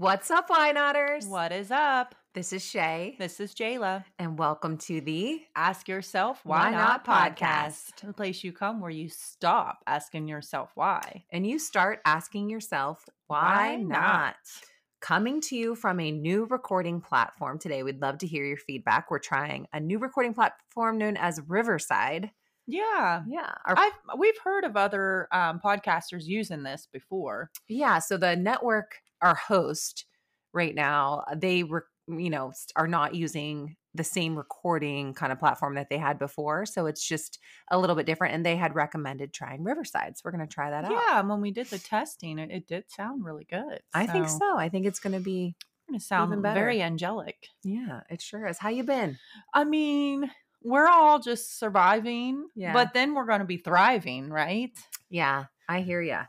What's up, Why Notters? What is up? This is Shaye, This is Jayla. and welcome to the Ask yourself Why why, Not not, podcast. podcast. The place you come where you stop asking yourself why. and you start asking yourself, why, Why not? not? Coming to you from a new recording platform today. We'd love to hear your feedback. We're trying a new recording platform known as Riverside. Yeah. Yeah. Our, I've we've heard of other um, podcasters using this before. yeah. So the network, our host right now, they were, you know, are not using the same recording kind of platform that they had before. So it's just a little bit different. And they had recommended trying Riverside. So we're going to try that out. Yeah, and when we did the testing, it, it did sound really good. I think so. I think it's going to be It sound better. very angelic. yeah, it sure is. How you been? I mean, we're all just surviving, Yeah. but then we're going to be thriving, right? Yeah, I hear ya.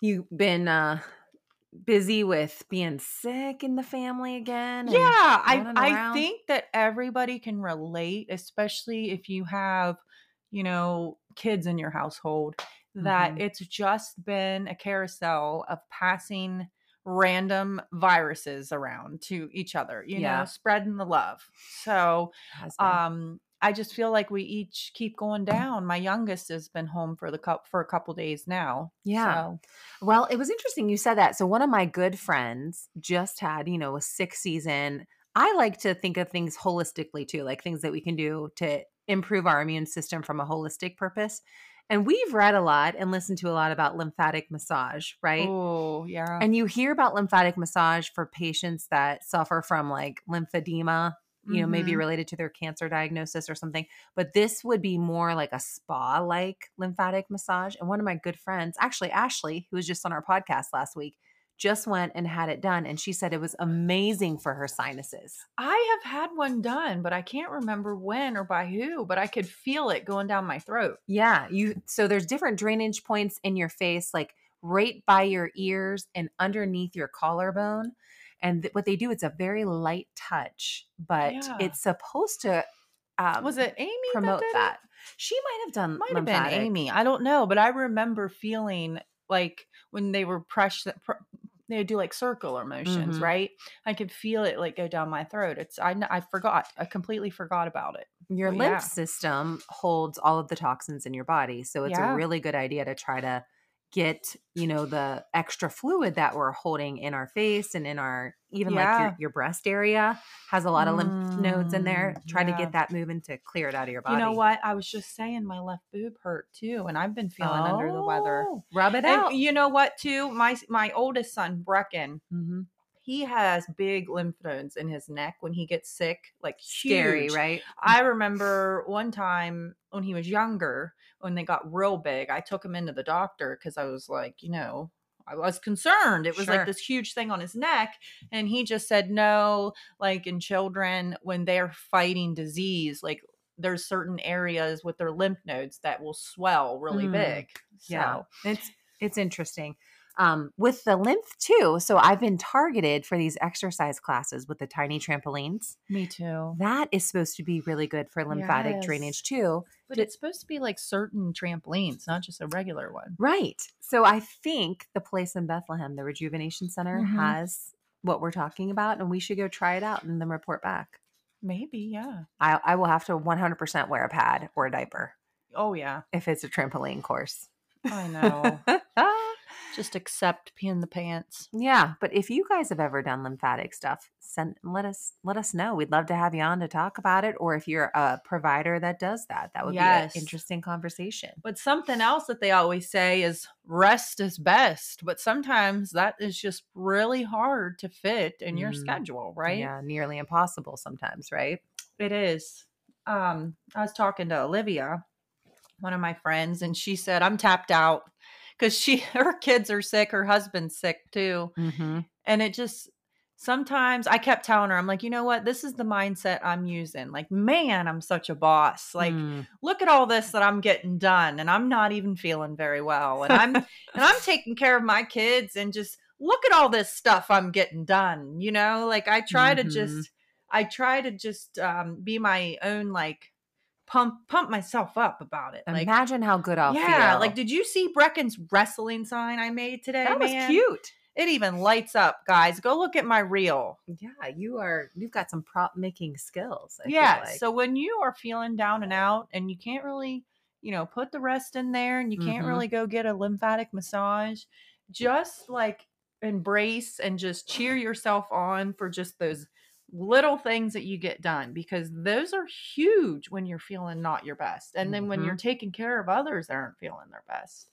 You've been uh busy with being sick in the family again? Yeah, I I think that everybody can relate, especially if you have, you know, kids in your household. That Mhm. it's just been a carousel of passing random viruses around to each other, you Yeah. know, spreading the love. So, um I just feel like we each keep going down. My youngest has been home for the cup for a couple days now. Yeah. So, Well, it was interesting you said that. So one of my good friends just had, you know, a sick season. I like to think of things holistically too, like things that we can do to improve our immune system from a holistic purpose. And we've read a lot and listened to a lot about lymphatic massage, right? oh yeah. And you hear about lymphatic massage for patients that suffer from like lymphedema, you know, maybe Mhm. related to their cancer diagnosis or something. But this would be more like a spa like lymphatic massage. And one of my good friends, actually, Ashley, who was just on our podcast last week, just went and had it done. And she said it was amazing for her sinuses. I have had one done, but I can't remember when or by who, but I could feel it going down my throat. Yeah. You, so there's different drainage points in your face, like right by your ears and underneath your collarbone. And th- what they do, it's a very light touch, but Yeah. it's supposed to um, Was it Amy promote that? did that. She might have done Might have been. Amy. I don't know, but I remember feeling like when they were press pr- they would do like circular motions, Mhm. right? I could feel it like go down my throat. It's I I forgot. I completely forgot about it. Your lymph yeah. system holds all of the toxins in your body, so it's Yeah. a really good idea to try to get you know the extra fluid that we're holding in our face and in our even like your, your breast area has a lot of lymph nodes in there Mm, try to get that moving to clear it out of your body You know what? I was just saying my left boob hurt too, and I've been feeling under the weather. Oh, rub it out you know what too? My my oldest son, Brecken, hmm he has big lymph nodes in his neck when he gets sick, like scary huge. right I remember one time when he was younger, when they got real big, I took him into the doctor because I was like, you know, I was concerned. It was Sure. like this huge thing on his neck. And he just said, no, like in children, when they're fighting disease, like there's certain areas with their lymph nodes that will swell really Mm, big. Yeah, it's it's interesting. Um, with the lymph too. So I've been targeted for these exercise classes with the tiny trampolines. me too. That is supposed to be really good for lymphatic Yes. drainage too. But it's supposed to be like certain trampolines, not just a regular one. Right. So I think the place in Bethlehem, the Rejuvenation Center, Mhm. has what we're talking about, and we should go try it out and then report back. Maybe, yeah. I, I will have to 100% wear a pad or a diaper Oh, yeah. if it's a trampoline course. I know. just accept peeing the pants. Yeah, but if you guys have ever done lymphatic stuff, send let us let us know. We'd love to have you on to talk about it. Or if you're a provider that does that, that would Yes. be an interesting conversation. But something else that they always say is rest is best. But sometimes that is just really hard to fit in your Mm. schedule, right? Yeah, nearly impossible sometimes, right? It is. Um, I was talking to Olivia, one of my friends, and she said, I'm tapped out because she her kids are sick, her husband's sick too. Mm-hmm. And it just sometimes I kept telling her, I'm like, you know what? This is the mindset I'm using. Like, man, I'm such a boss. Like, Mm. look at all this that I'm getting done and I'm not even feeling very well. And I'm and I'm taking care of my kids and just look at all this stuff I'm getting done. You know, like I try to Mhm. just I try to just um be my own like pump pump myself up about it. Like Imagine how good I'll feel. yeah, feel. like did you see Brecken's wrestling sign I made today? that was cute. It even lights up, guys. Go look at my reel. Yeah, you are. You've got some prop making skills. I feel yeah. like. So when you are feeling down and out and you can't really, you know, put the rest in there and you can't Mhm. really go get a lymphatic massage, just like embrace and just cheer yourself on for just those little things that you get done because those are huge when you're feeling not your best. And then when Mhm. you're taking care of others that aren't feeling their best.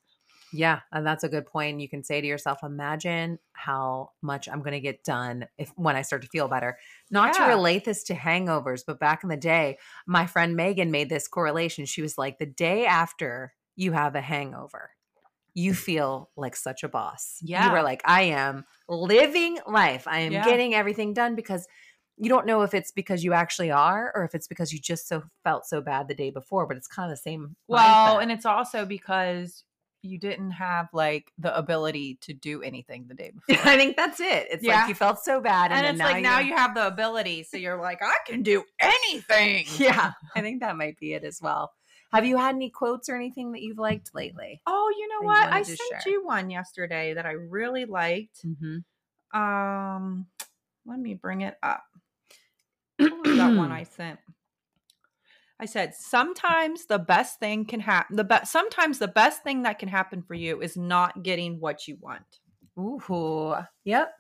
Yeah, and that's a good point. You can say to yourself, imagine how much I'm going to get done if when I start to feel better. Not to relate this to hangovers, but back in the day, my friend Megan made this correlation. She was like, the day after you have a hangover, you feel like such a boss. Yeah. You Yeah. were like, I am living life. I am Yeah. getting everything done because you don't know if it's because you actually are or if it's because you just so felt so bad the day before, but it's kind of the same. Well, mindset. and it's also because you didn't have like the ability to do anything the day before. I think that's it. It's Yeah. like you felt so bad, and, and then it's now like now you have the ability so you're like i can do anything Yeah, I think that might be it as well. Have you had any quotes or anything that you've liked lately? oh you know that you what i sent share? you one yesterday that i really liked Mm-hmm. um let me bring it up what was that one i sent i said sometimes the best thing can happen the best sometimes the best thing that can happen for you is not getting what you want Ooh, yep.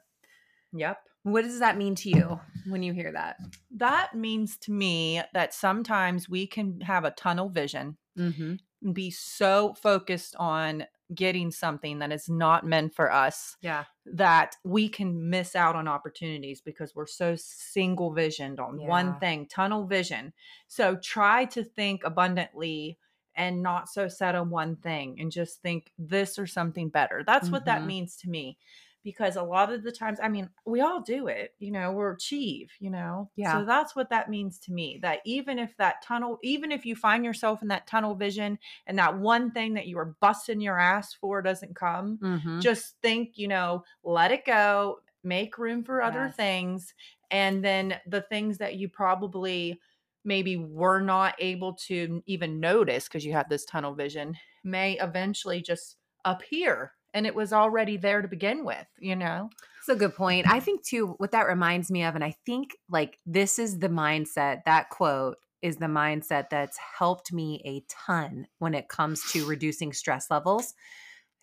yep What does that mean to you when you hear that? that means to me that sometimes we can have a tunnel vision Mm-hmm. and be so focused on getting something that is not meant for us Yeah, that we can miss out on opportunities because we're so single visioned on Yeah. one thing, tunnel vision. So try to think abundantly and not so set on one thing and just think this or something better. That's what that Mhm. means to me. Because a lot of the times, I mean, we all do it, you know, we're achieve, you know? Yeah. So that's what that means to me. That even if that tunnel, even if you find yourself in that tunnel vision and that one thing that you were busting your ass for doesn't come, mm-hmm. just think, you know, let it go, make room for other things. And then the things that you probably maybe were not able to even notice because you had this tunnel vision may eventually just appear. And it was already there to begin with, you know? It's a good point. I think too, what that reminds me of, and I think like this is the mindset, that quote is the mindset that's helped me a ton when it comes to reducing stress levels.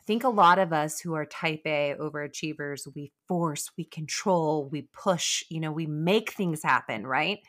I think a lot of us who are type A overachievers, we force, we control, we push, you know, we make things happen, right?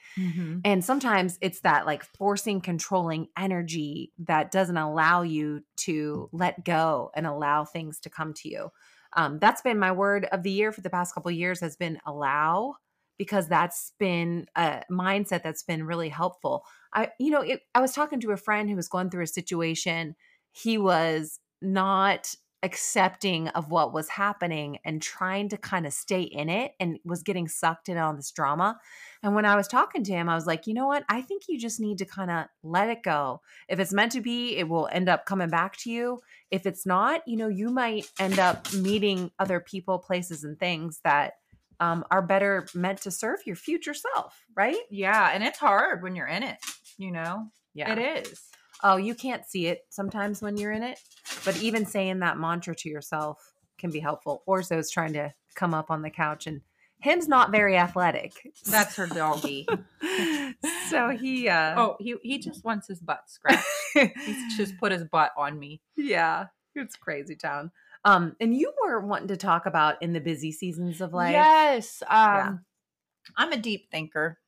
And sometimes it's that like forcing, controlling energy that doesn't allow you to let go and allow things to come to you. Um, that's been my word of the year for the past couple of years has been allow because that's been a mindset that's been really helpful. I, you know, it, I was talking to a friend who was going through a situation. He was not accepting of what was happening and trying to kind of stay in it and was getting sucked in on this drama. And when I was talking to him, I was like, you know what? I think you just need to kind of let it go. If it's meant to be, it will end up coming back to you. If it's not, you know, you might end up meeting other people, places, and things that um, are better meant to serve your future self, right? Yeah. And it's hard when you're in it, you know? Yeah. It is. Oh, you can't see it sometimes when you're in it, but even saying that mantra to yourself can be helpful. Orzo's trying to come up on the couch, and him's not very athletic. That's her doggy. so he, uh, oh, he, he just wants his butt scratched. He's just put his butt on me. yeah, it's crazy town. Um, and you were wanting to talk about in the busy seasons of life. Yes. Um, Yeah. I'm a deep thinker.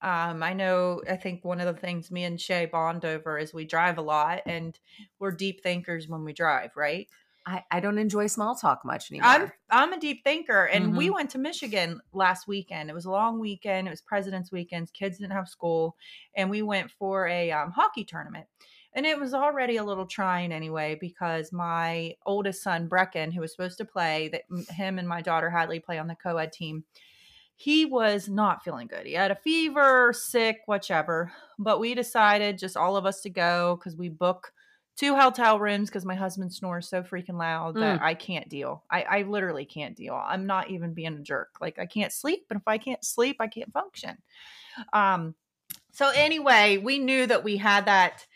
Um, I know, I think one of the things me and Shaye bond over is we drive a lot and we're deep thinkers when we drive, right? I, I don't enjoy small talk much anymore. I'm I'm a deep thinker, and we Mhm. went to Michigan last weekend. It was a long weekend. It was President's Weekend. Kids didn't have school, and we went for a um, hockey tournament. And it was already a little trying anyway because my oldest son Brecken, who was supposed to play, that him and my daughter Hadley play on the co-ed team. He was not feeling good. He had a fever, sick, whichever. But we decided just all of us to go because we book two hotel rooms because my husband snores so freaking loud that I can't deal. I, I literally can't deal. I'm not even being a jerk. Like I can't sleep, and if I can't sleep, I can't function. Um. So anyway, we knew that we had that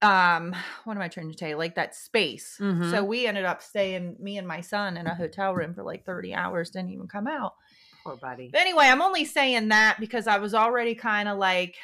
um what am i trying to tell you like that space Mhm. so we ended up staying me and my son in a hotel room for like 30 hours didn't even come out Poor buddy. but anyway i'm only saying that because i was already kind of like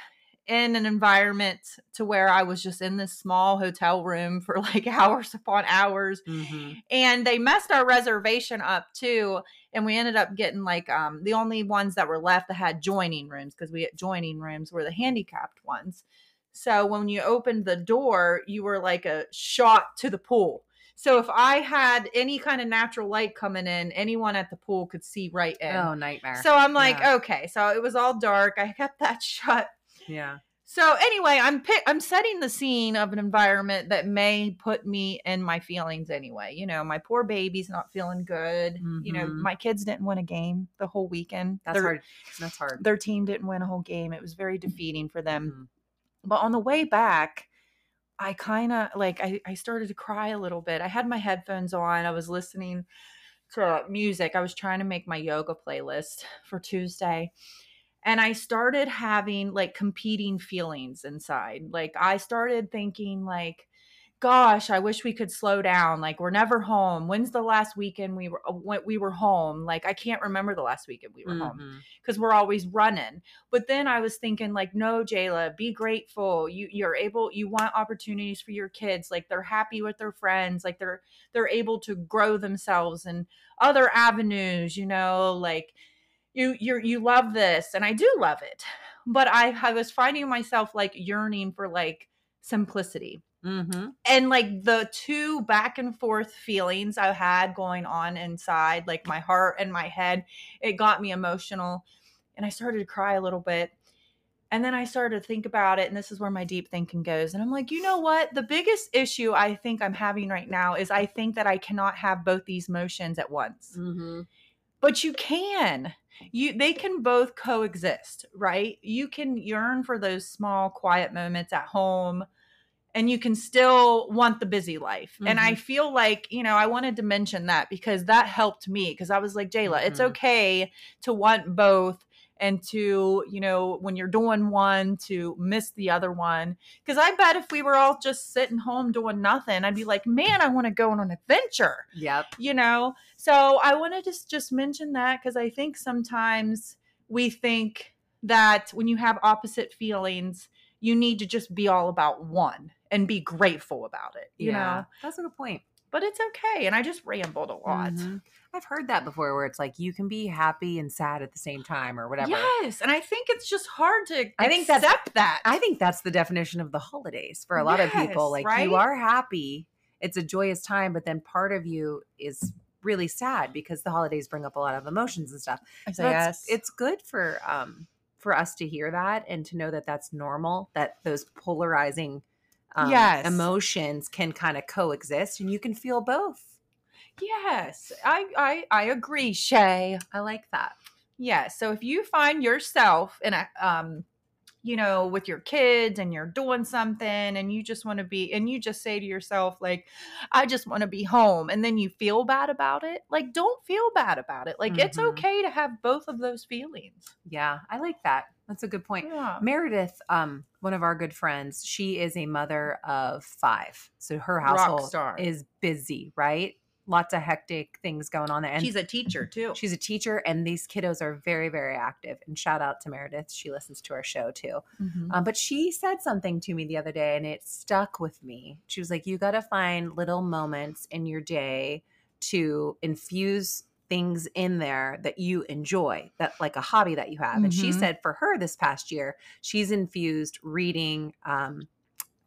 in an environment to where i was just in this small hotel room for like hours upon hours Mhm. and they messed our reservation up too and we ended up getting like um the only ones that were left that had joining rooms because we had joining rooms were the handicapped ones so when you opened the door you were like a shot to the pool so if i had any kind of natural light coming in anyone at the pool could see right in Oh, nightmare. so i'm like Yeah. okay so it was all dark i kept that shut yeah. so anyway, I'm pick, I'm setting the scene of an environment that may put me in my feelings anyway. You know, my poor baby's not feeling good. You know, Mhm. my kids didn't win a game the whole weekend. That's their, hard. That's hard. Their team didn't win a whole game. It was very defeating for them. Mhm. But on the way back, I kind of like I, I started to cry a little bit. I had my headphones on. I was listening to music. I was trying to make my yoga playlist for Tuesday. And I started having like competing feelings inside. Like I started thinking like gosh, I wish we could slow down. Like we're never home. When's the last weekend we were uh, we were home? Like I can't remember the last weekend we were home Mhm. because we're always running. But then I was thinking, like, no, Jayla, be grateful. You you're able. You want opportunities for your kids. Like they're happy with their friends. Like they're they're able to grow themselves and other avenues. You know, like you you you love this, and I do love it. But I I was finding myself like yearning for like simplicity Mhm. and like the two back and forth feelings I had going on inside, like my heart and my head, it got me emotional. And I started to cry a little bit. And then I started to think about it. And this is where my deep thinking goes. And I'm like, you know what? The biggest issue I think I'm having right now is I think that I cannot have both these motions at once Mhm. but you can you they can both coexist right you can yearn for those small quiet moments at home and you can still want the busy life. And i feel like you know i wanted to mention that because that helped me because i was like jayla it's Mhm. okay to want both and to you know when you're doing one to miss the other one. Because i bet if we were all just sitting home doing nothing i'd be like man i want to go on an adventure. Yep. you know? So i wanted to s- just mention that because i think sometimes we think that when you have opposite feelings you need to just be all about one and be grateful about it you know That's a good point. but it's okay and i just rambled a lot Mhm. I've heard that before where it's like you can be happy and sad at the same time or whatever. yes and i think it's just hard to I think that's- accept that I think that's the definition of the holidays for a lot of people. Yes, Like you are happy, it's a joyous time, but then part of you is really sad because the holidays bring up a lot of emotions and stuff. So yes. it's good for um for us to hear that and to know that that's normal. That those polarizing um, Yes. emotions can kind of coexist, and you can feel both. yes I, I i agree shaye I like that. Yeah. So if you find yourself in a um you know with your kids and you're doing something and you just want to be and you just say to yourself like I just want to be home and then you feel bad about it, like don't feel bad about it. Like it's Mhm. okay to have both of those feelings. Yeah, I like that. That's a good point. Yeah. Meredith, um, one of our good friends, she is a mother of five. So her household is busy, right? Lots of hectic things going on there. And She's a teacher too. she's a teacher, and these kiddos are very, very active. And shout out to Meredith. She listens to our show too. Mhm. Um, but she said something to me the other day and it stuck with me. She was like, You got to find little moments in your day to infuse things in there that you enjoy, that like a hobby that you have. And she Mhm. said for her this past year, she's infused reading, um,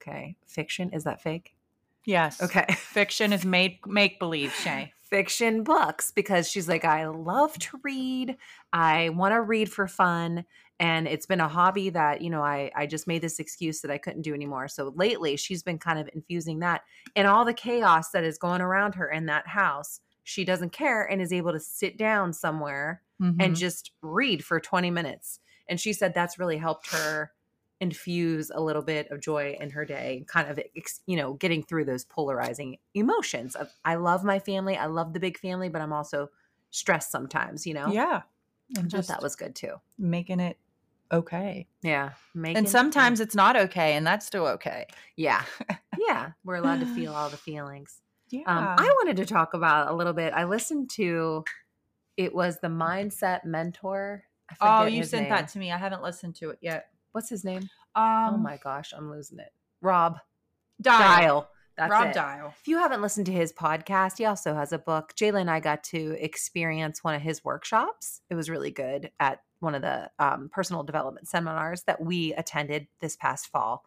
okay, fiction. Is that fake? Yes. Okay. Fiction is made make believe, Shaye. fiction books because she's like, I love to read. I want to read for fun. And it's been a hobby that, you know, I, I just made this excuse that I couldn't do anymore. So lately she's been kind of infusing that in all the chaos that is going around her in that house. She doesn't care and is able to sit down somewhere and Mhm. just read for 20 minutes. And she said that's really helped her infuse a little bit of joy in her day, kind of, you know, getting through those polarizing emotions of I love my family, I love the big family, but I'm also stressed sometimes, you know? yeah. And just that was good too. making it okay. Yeah. Make And it- sometimes it's not okay, and that's still okay. yeah. Yeah. We're allowed to feel all the feelings. Yeah. Um, I wanted to talk about a little bit. I listened to it was the Mindset Mentor. Oh, you sent name. that to me. I haven't listened to it yet. What's his name? Um, oh my gosh, I'm losing it. Rob Dial. Dial. That's Rob it. Dial. If you haven't listened to his podcast, he also has a book. Jayla and I got to experience one of his workshops. It was really good at one of the um, personal development seminars that we attended this past fall.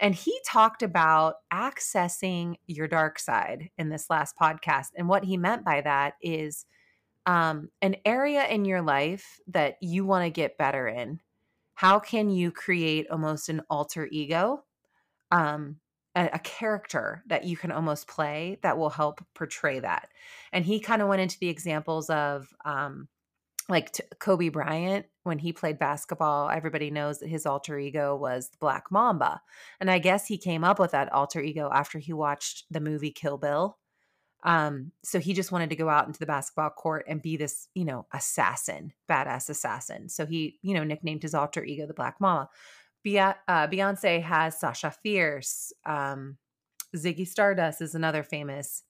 And he talked about accessing your dark side in this last podcast. And what he meant by that is um, an area in your life that you want to get better in. How can you create almost an alter ego? Um, a, character that you can almost play that will help portray that. And he kind of went into the examples of um, like t- Kobe Bryant when he played basketball. Everybody knows that his alter ego was the Black Mamba, and I guess he came up with that alter ego after he watched the movie Kill Bill. Um, so he just wanted to go out into the basketball court and be this, you know, assassin, badass assassin. So he, you know, nicknamed his alter ego the Black Mamba. Beyonce, uh, Beyonce has Sasha Fierce. Um, Ziggy Stardust is another famous,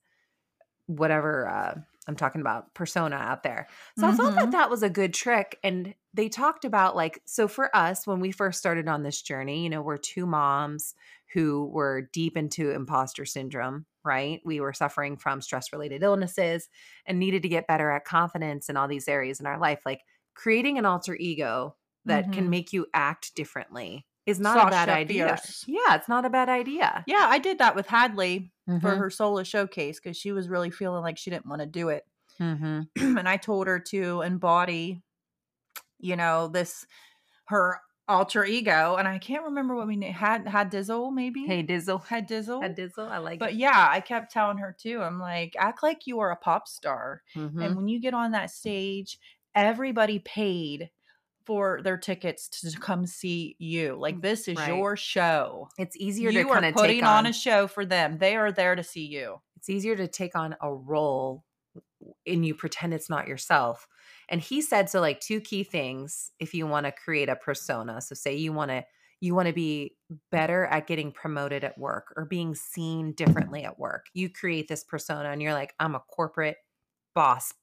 whatever uh, I'm talking about, persona out there. So I thought that Mhm. that was a good trick. And they talked about like, so for us, when we first started on this journey, you know, we're two moms who were deep into imposter syndrome, right? We were suffering from stress related illnesses and needed to get better at confidence in all these areas in our life. Like creating an alter ego that can Mhm. make you act differently is not a bad idea. Fierce. Yeah, it's not a bad idea. Yeah, I did that with Hadley for Mhm. her solo showcase because she was really feeling like she didn't want to do it. Mhm. and I told her to embody, you know, this her alter ego. And I can't remember what we na- had had Dizzle, maybe. Hey Dizzle. had Dizzle. Had Dizzle. I like it. but it. yeah, I kept telling her too. I'm like, act like you are a pop star. Mhm. And when you get on that stage, everybody paid for their tickets to come see you. Like mm, this is Right. your show. It's easier You to kind of putting take on on. a show for them. They are there to see you. it's easier to take on a role and you pretend it's not yourself. And he said so like two key things if you want to create a persona. So say you want to you want to be better at getting promoted at work or being seen differently at work. You create this persona and you're like I'm a corporate boss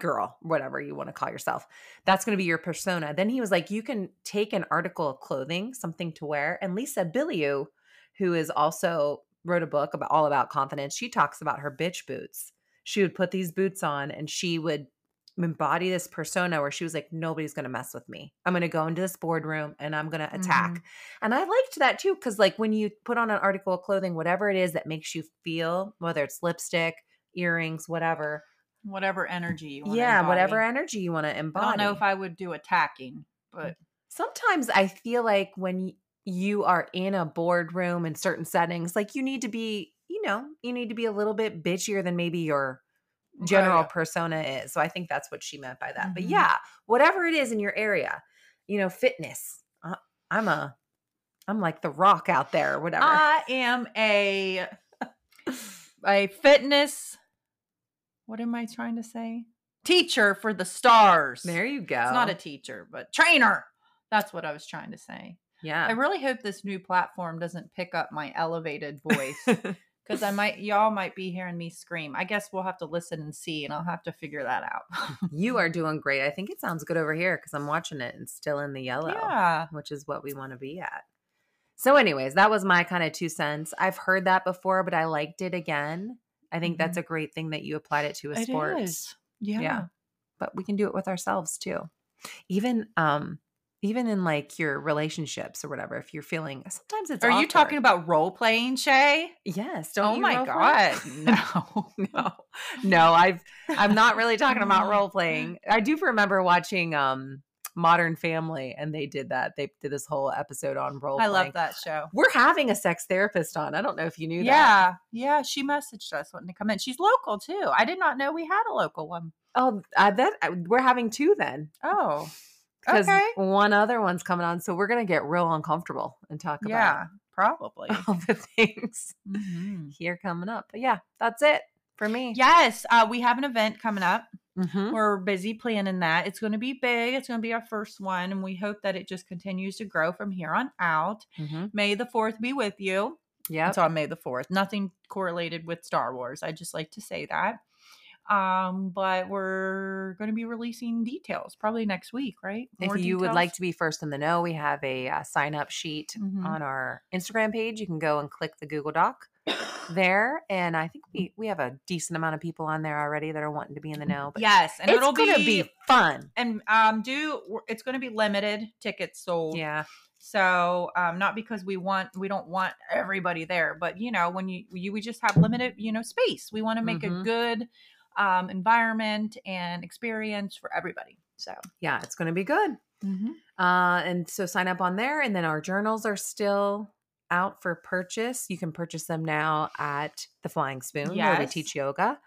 girl, whatever you want to call yourself. That's going to be your persona. Then he was like you can take an article of clothing, something to wear. And Lisa Bilyeu who is also wrote a book about all about confidence. She talks about her bitch boots. She would put these boots on and she would embody this persona where she was like, nobody's going to mess with me. I'm going to go into this boardroom and I'm going to attack. Mm-hmm. And I liked that too. Cause like when you put on an article of clothing, whatever it is that makes you feel, whether it's lipstick, earrings, whatever. Whatever energy you want. To Yeah. Whatever energy you want to embody. I don't know if I would do attacking, but sometimes I feel like when you are in a boardroom in certain settings, like you need to be, you know, you need to be a little bit bitchier than maybe your general persona is. So I think that's what she meant by that. But Mhm. yeah, whatever it is in your area, you know, fitness. Uh, I'm a, I'm like the rock out there, whatever. I am a a fitness. What am I trying to say? Teacher for the stars. there you go. It's not a teacher, but trainer. That's what I was trying to say. yeah. I really hope this new platform doesn't pick up my elevated voice because I might, y'all might be hearing me scream. I guess we'll have to listen and see, and I'll have to figure that out. you are doing great. I think it sounds good over here because I'm watching it and still in the yellow. Yeah. which is what we want to be at. So, anyways, that was my kind of two cents. I've heard that before, but I liked it again. I think that's a great thing that you applied it to a Mm-hmm. Sport. Yeah. Yeah. But we can do it with ourselves too. Even um even in like your relationships or whatever, if you're feeling sometimes it's Are you talking about role playing, Shaye? Yes. Don't Oh my? God. No. no. No, I've I'm not really talking about Mm. role playing. I do remember watching um Modern Family and they did that. They did this whole episode on role I playing. love that show. We're having a sex therapist on. I don't know if you knew that. Yeah, yeah. She messaged us wanting to come in. She's local too. I did not know we had a local one. Oh, uh, that we're having two then Oh, because okay. one other one's coming on. So we're gonna get real uncomfortable and talk about Yeah, probably. all the things Mhm. here coming up. But yeah, that's it for me. Yes, uh, we have an event coming up Mhm. We're busy planning that. It's going to be big. It's going to be our first one, and we hope that it just continues to grow from here on out. Mhm. May the 4th be with you. Yeah. It's on May the 4th. Nothing correlated with Star Wars. I just like to say that. Um, but we're going to be releasing details probably next week, right? If More you would like to be first in the know, we have a uh, sign up sheet Mhm. on our Instagram page. You can go and click the Google Doc there, and I think we we have a decent amount of people on there already that are wanting to be in the know. But yes, and it's it'll be, be fun. and um do it's going to be limited tickets sold. Yeah, So um, not because we want we don't want everybody there, but you know when you you we just have limited you know space. We want to make Mhm. a good um, environment and experience for everybody. So yeah, it's going to be good. Uh, and so sign up on there, and then our journals are still out for purchase. You can purchase them now at the Flying Spoon where we teach yoga.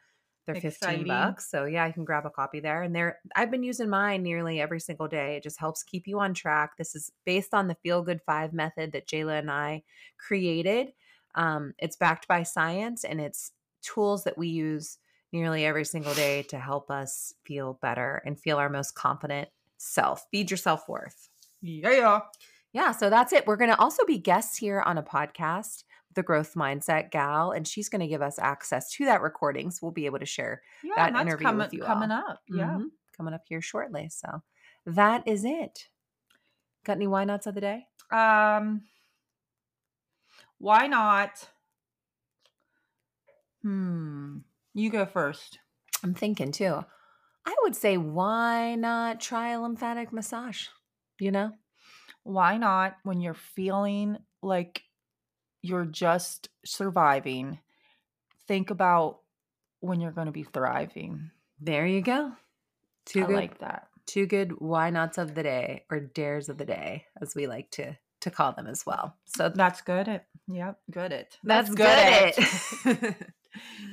They're fifteen bucks, so yeah, I can grab a copy there. And they're I've been using mine nearly every single day. It just helps keep you on track. This is based on the Feel Good Five method that Jayla and I created. Um, it's backed by science, and it's tools that we use nearly every single day to help us feel better and feel our most confident self. Feed your self worth. yeah, Yeah, Yeah. so that's it. We're going to also be guests here on a podcast, the Growth Mindset Gal, and she's going to give us access to that recording. So we'll be able to share yeah, That interview coming with you coming all. up. Yeah. Mhm, coming up here shortly. So that is it. Got any why nots of the day? Um, why not? Hmm. You go first. I'm thinking too. I would say, why not try a lymphatic massage? You know? Why not when you're feeling like you're just surviving? Think about when you're going to be thriving. There you go. Two I good, like that. two good why nots of the day, or dares of the day, as we like to to call them as well. So That's good. It. Yep. Good. It. that's, good. At it.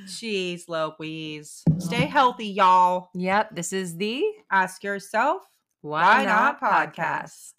Jeez, Louise. Stay healthy, y'all. yep. This is the Ask yourself Why, Why Not Not podcast. podcast.